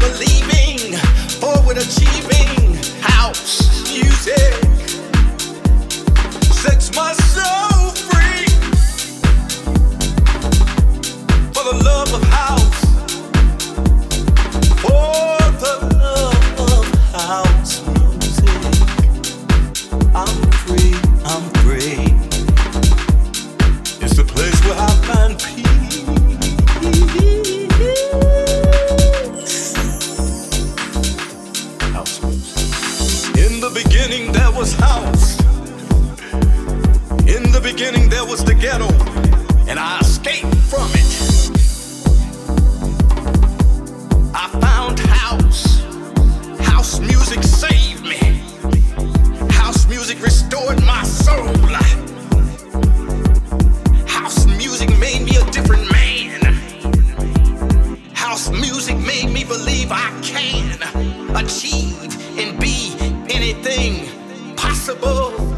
believing achieving house music sets my soul free for the love of house. In the beginning, there was house. In the beginning, there was the ghetto, and I escaped from it. I found house. House music saved me. House music restored my soul. House music made me a different man. House music made me believe I can achieve. Possible.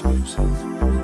House.